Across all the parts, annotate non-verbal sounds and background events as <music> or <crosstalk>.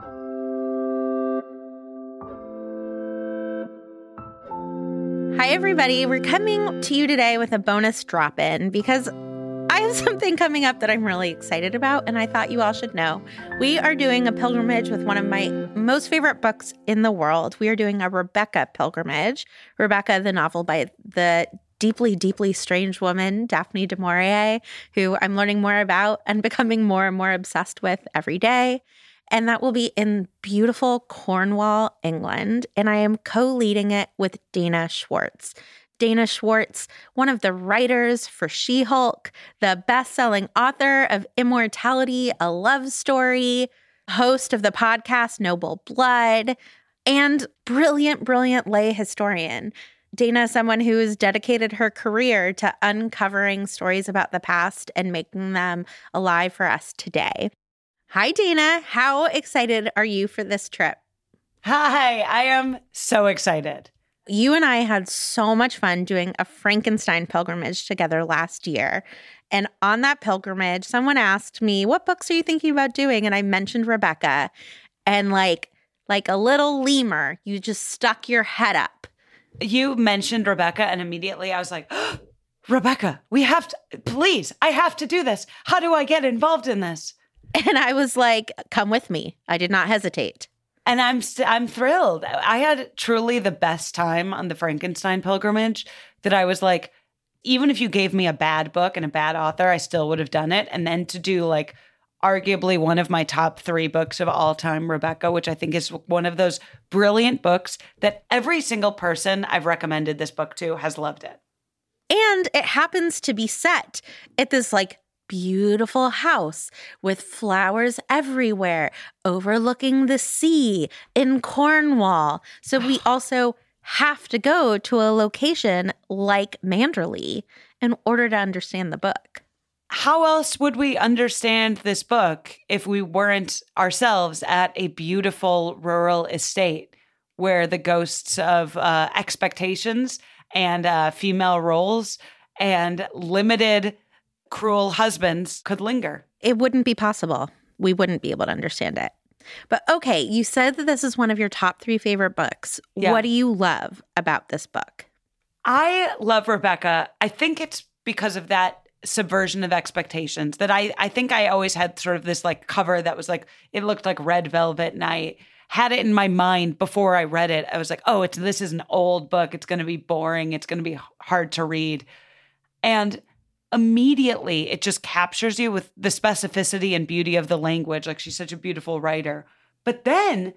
Hi, everybody. We're coming to you today with a bonus drop in because I have <laughs> something coming up that I'm really excited about, and I thought you all should know. We are doing a pilgrimage with one of my most favorite books in the world. We are doing a Rebecca pilgrimage. Rebecca, the novel by the deeply, deeply strange woman, Daphne du Maurier, who I'm learning more about and becoming more and more obsessed with every day and that will be in beautiful Cornwall, England. And I am co leading it with Dana Schwartz. Dana Schwartz, one of the writers for She Hulk, the best selling author of Immortality, a love story, host of the podcast Noble Blood, and brilliant, brilliant lay historian. Dana is someone who has dedicated her career to uncovering stories about the past and making them alive for us today. Hi, Dana. How excited are you for this trip? Hi, I am so excited. You and I had so much fun doing a Frankenstein pilgrimage together last year. And on that pilgrimage, someone asked me, "What books are you thinking about doing?" And I mentioned Rebecca. And like like a little lemur, you just stuck your head up. You mentioned Rebecca and immediately I was like, oh, <gasps> "Rebecca, we have to please, I have to do this. How do I get involved in this?" And I was like, come with me. I did not hesitate. And I'm i st- I'm thrilled. I had truly the best time on the Frankenstein pilgrimage that I was like even if you gave me a bad book and a bad author, I still would have done it. And then to do like arguably one of my top 3 books of all time, Rebecca, which I think is one of those brilliant books that every single person I've recommended this book to has loved it. And it happens to be set at this like beautiful house with flowers everywhere, overlooking the sea in Cornwall. So we <gasps> also have to go to a location like Manderley in order to understand the book. How else would we understand this book if we weren't ourselves at a beautiful rural estate where the ghosts of uh, expectations and uh, female roles and limited cruel husbands could linger. It wouldn't be possible. We wouldn't be able to understand it. But okay, you said that this is one of your top three favorite books. Yeah. What do you love about this book? I love Rebecca. I think it's because of that subversion of expectations that I, I think I always had sort of this like cover that was like, it looked like red velvet and I had it in my mind before I read it. I was like, oh, it's this is an old book. It's going to be boring. It's going to be hard to read. And immediately it just captures you with the specificity and beauty of the language. Like she's such a beautiful writer. But then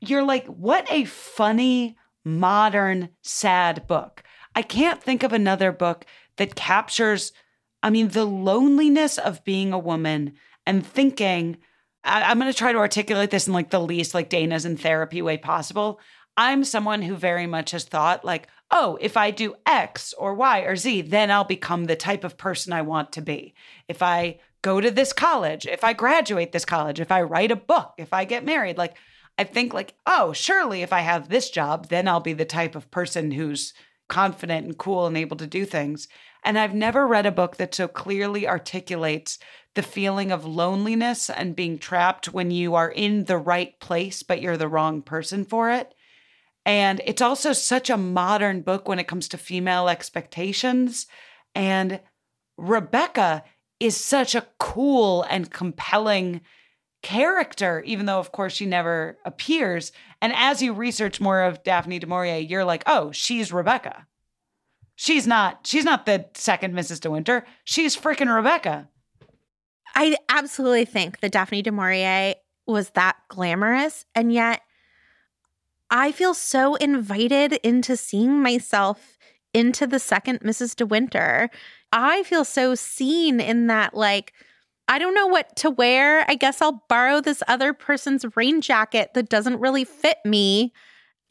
you're like, what a funny, modern, sad book. I can't think of another book that captures, I mean, the loneliness of being a woman and thinking, I, am going to try to articulate this in like the least like Dana's in therapy way possible. I'm someone who very much has thought, like, oh, if I do X or Y or Z, then I'll become the type of person I want to be. If I go to this college, if I graduate this college, if I write a book, if I get married, like, I think, like, oh, surely if I have this job, then I'll be the type of person who's confident and cool and able to do things. And I've never read a book that so clearly articulates the feeling of loneliness and being trapped when you are in the right place, but you're the wrong person for it. And it's also such a modern book when it comes to female expectations. And Rebecca is such a cool and compelling character, even though, of course, she never appears. And as you research more of Daphne du Maurier, you're like, oh, she's Rebecca. She's not, she's not the second Mrs. De Winter. She's freaking Rebecca. I absolutely think that Daphne du Maurier was that glamorous. And yet I feel so invited into seeing myself into the second Mrs. De Winter. I feel so seen in that, like, I don't know what to wear. I guess I'll borrow this other person's rain jacket that doesn't really fit me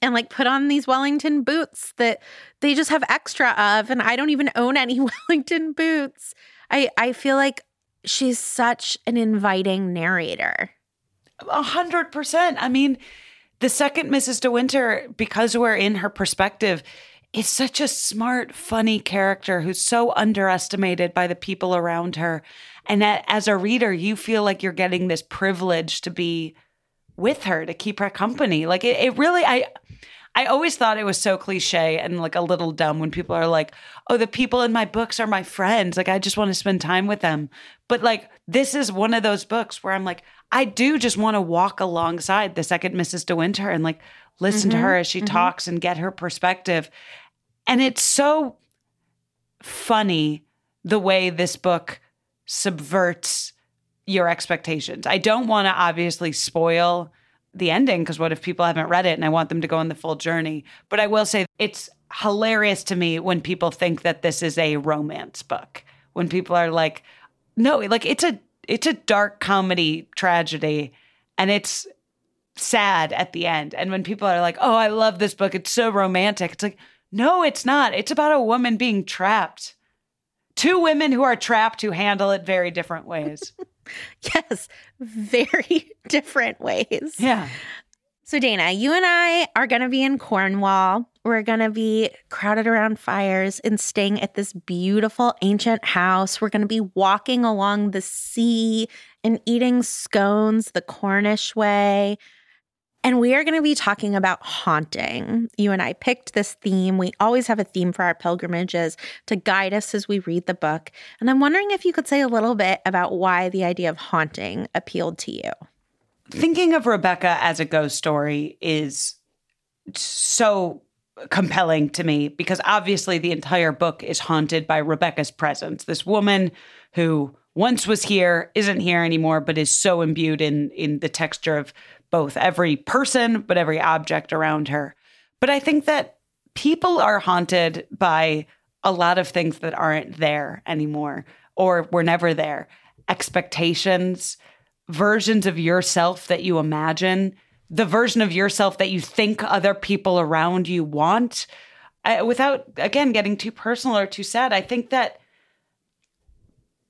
and like put on these Wellington boots that they just have extra of and I don't even own any <laughs> Wellington boots. I I feel like she's such an inviting narrator. A hundred percent. I mean, the second Mrs. De Winter, because we're in her perspective, is such a smart, funny character who's so underestimated by the people around her. And as a reader, you feel like you're getting this privilege to be with her to keep her company. Like it, it really, I, I always thought it was so cliche and like a little dumb when people are like, oh, the people in my books are my friends. Like, I just want to spend time with them. But like, this is one of those books where I'm like, I do just want to walk alongside the second Mrs. De Winter and like listen mm-hmm, to her as she mm-hmm. talks and get her perspective. And it's so funny the way this book subverts your expectations. I don't want to obviously spoil the ending because what if people haven't read it and I want them to go on the full journey? But I will say it's hilarious to me when people think that this is a romance book. When people are like, no, like it's a it's a dark comedy tragedy and it's sad at the end. And when people are like, "Oh, I love this book. It's so romantic." It's like, "No, it's not. It's about a woman being trapped." Two women who are trapped who handle it very different ways. <laughs> yes, very <laughs> different ways. Yeah. So, Dana, you and I are going to be in Cornwall. We're going to be crowded around fires and staying at this beautiful ancient house. We're going to be walking along the sea and eating scones the Cornish way. And we are going to be talking about haunting. You and I picked this theme. We always have a theme for our pilgrimages to guide us as we read the book. And I'm wondering if you could say a little bit about why the idea of haunting appealed to you. Thinking of Rebecca as a ghost story is so compelling to me because obviously the entire book is haunted by Rebecca's presence. This woman who once was here, isn't here anymore, but is so imbued in in the texture of both every person, but every object around her. But I think that people are haunted by a lot of things that aren't there anymore or were never there. Expectations, versions of yourself that you imagine, the version of yourself that you think other people around you want. I, without, again, getting too personal or too sad, I think that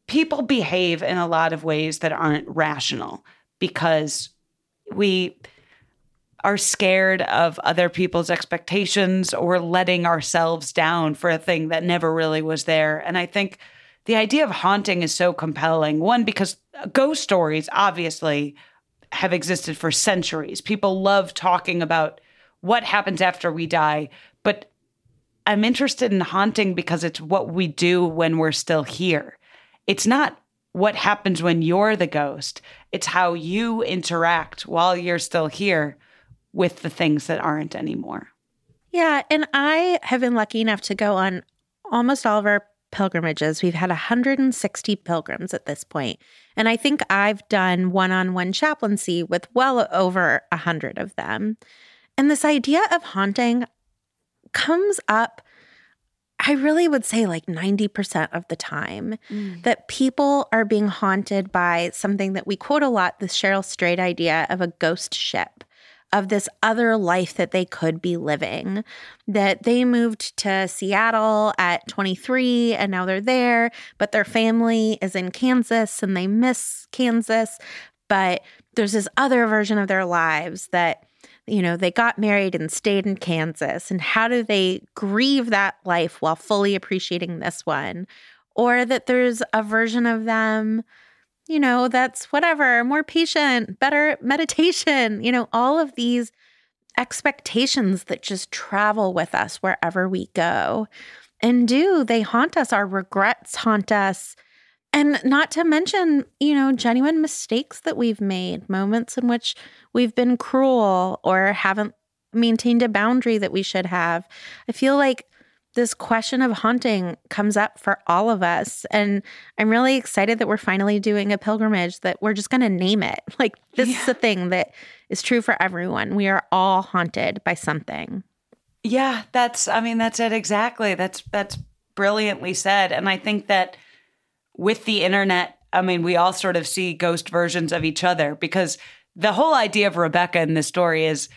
people behave in a lot of ways that aren't rational because we are scared of other people's expectations or letting ourselves down for a thing that never really was there. And I think the idea of haunting is so compelling. One, because ghost stories obviously have existed for centuries. People love talking about what happens after we die. But I'm interested in haunting because it's what we do when we're still here. It's not what happens when you're the ghost. It's how you interact while you're still here with the things that aren't anymore. Yeah. And I have been lucky enough to go on almost all of our pilgrimages. We've had 160 pilgrims at this point. And I think I've done one on one chaplaincy with well over 100 of them. And this idea of haunting comes up I really would say like 90% of the time mm. that people are being haunted by something that we quote a lot the Cheryl Strayed idea of a ghost ship, of this other life that they could be living. That they moved to Seattle at 23 and now they're there, but their family is in Kansas and they miss Kansas. But there's this other version of their lives that you know, they got married and stayed in Kansas. And how do they grieve that life while fully appreciating this one? Or that there's a version of them, you know, that's whatever, more patient, better meditation, you know, all of these expectations that just travel with us wherever we go. And do they haunt us? Our regrets haunt us. And not to mention, you know, genuine mistakes that we've made, moments in which we've been cruel or haven't maintained a boundary that we should have. I feel like this question of haunting comes up for all of us. And I'm really excited that we're finally doing a pilgrimage that we're just going to name it. <laughs> Like, this yeah. is a thing that is true for everyone. We are all haunted by something. Yeah, that's, I mean, that's it exactly. That's, that's brilliantly said. And I think that with the internet, I mean, we all sort of see ghost versions of each other because the whole idea of Rebecca in this story is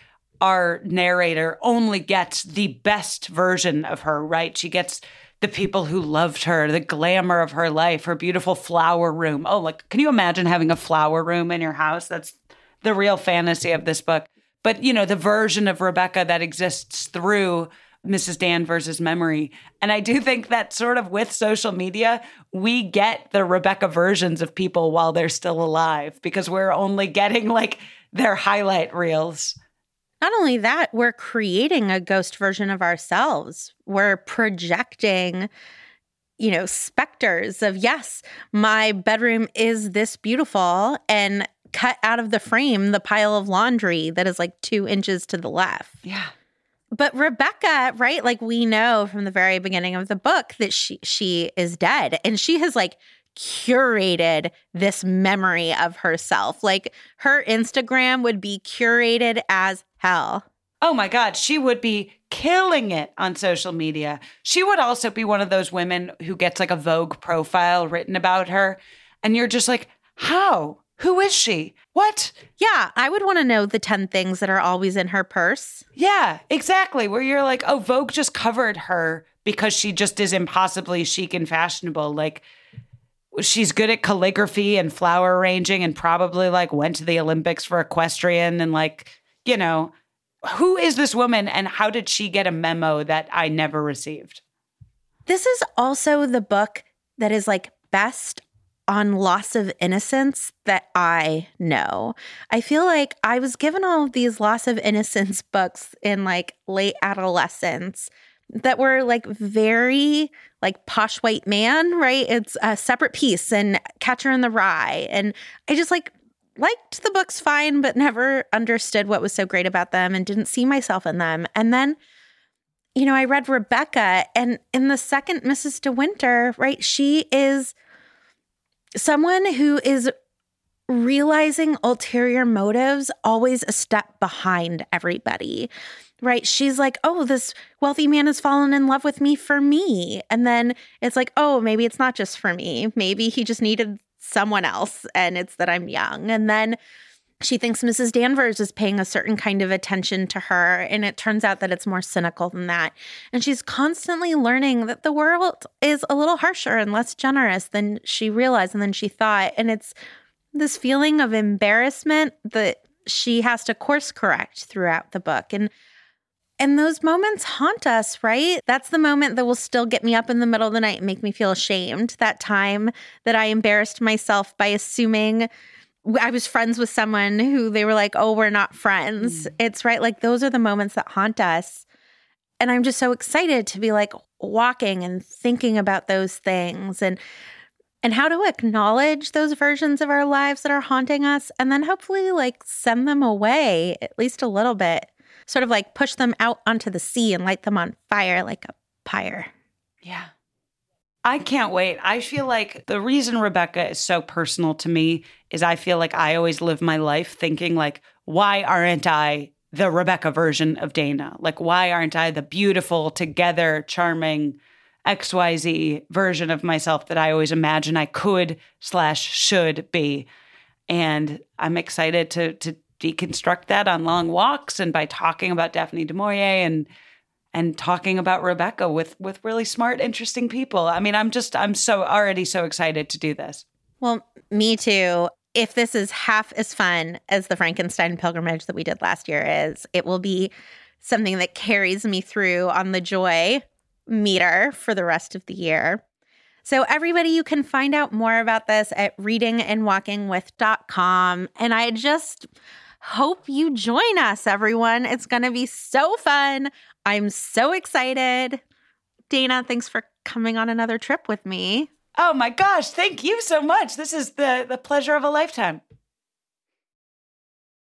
our narrator only gets the best version of her, right? She gets the people who loved her, the glamour of her life, her beautiful flower room. Oh, like, can you imagine having a flower room in your house? That's the real fantasy of this book. But, you know, the version of Rebecca that exists through Mrs. Danvers's memory. And I do think that sort of with social media, we get the Rebecca versions of people while they're still alive because we're only getting like their highlight reels. Not only that, we're creating a ghost version of ourselves. We're projecting, you know, specters of, yes, my bedroom is this beautiful, and cut out of the frame the pile of laundry that is like two inches to the left. Yeah. But Rebecca, right? Like we know from the very beginning of the book that she she is dead and she has like curated this memory of herself. Like her Instagram would be curated as hell. Oh my God, she would be killing it on social media. She would also be one of those women who gets like a Vogue profile written about her. And you're just like, how? Who is she? What? Yeah, I would want to know the 10 things that are always in her purse. Yeah, exactly. Where you're like, oh, Vogue just covered her because she just is impossibly chic and fashionable. Like, she's good at calligraphy and flower arranging and probably like went to the Olympics for equestrian and like, you know, who is this woman and how did she get a memo that I never received? This is also the book that is like best on loss of innocence that I know. I feel like I was given all of these loss of innocence <laughs> books in like late adolescence that were like very like posh white man, right? It's a Separate Peace and Catcher in the Rye. And I just like liked the books fine, but never understood what was so great about them and didn't see myself in them. And then you know, I read Rebecca, and in the second Mrs. De Winter, right, she is someone who is realizing ulterior motives always a step behind everybody right she's like oh this wealthy man has fallen in love with me for me and then it's like oh maybe it's not just for me maybe he just needed someone else and it's that i'm young and then she thinks Mrs. Danvers is paying a certain kind of attention to her. And it turns out that it's more cynical than that. And she's constantly learning that the world is a little harsher and less generous than she realized and than she thought. And it's this feeling of embarrassment that she has to course correct throughout the book. And and those moments haunt us, right? That's the moment that will still get me up in the middle of the night and make me feel ashamed. That time that I embarrassed myself by assuming I was friends with someone who they were like, oh, we're not friends. Mm. It's right. Like those are the moments that haunt us. And I'm just so excited to be like walking and thinking about those things and and how to acknowledge those versions of our lives that are haunting us and then hopefully like send them away at least a little bit. Sort of like push them out onto the sea and light them on fire like a pyre. Yeah. I can't wait. I feel like the reason Rebecca is so personal to me is I feel like I always live my life thinking like why aren't I the Rebecca version of Dana? Like why aren't I the beautiful, together, charming XYZ version of myself that I always imagine I could slash should be? And I'm excited to to deconstruct that on long walks and by talking about Daphne du Maurier and and talking about Rebecca with with really smart, interesting people. I mean, I'm just I'm so already so excited to do this. Well, me too. If this is half as fun as the Frankenstein pilgrimage that we did last year is, it will be something that carries me through on the joy meter for the rest of the year. So, everybody, you can find out more about this at readingandwalkingwith.com. And I just hope you join us, everyone. It's going to be so fun. I'm so excited. Dana, thanks for coming on another trip with me. Oh my gosh, thank you so much. This is the the pleasure of a lifetime.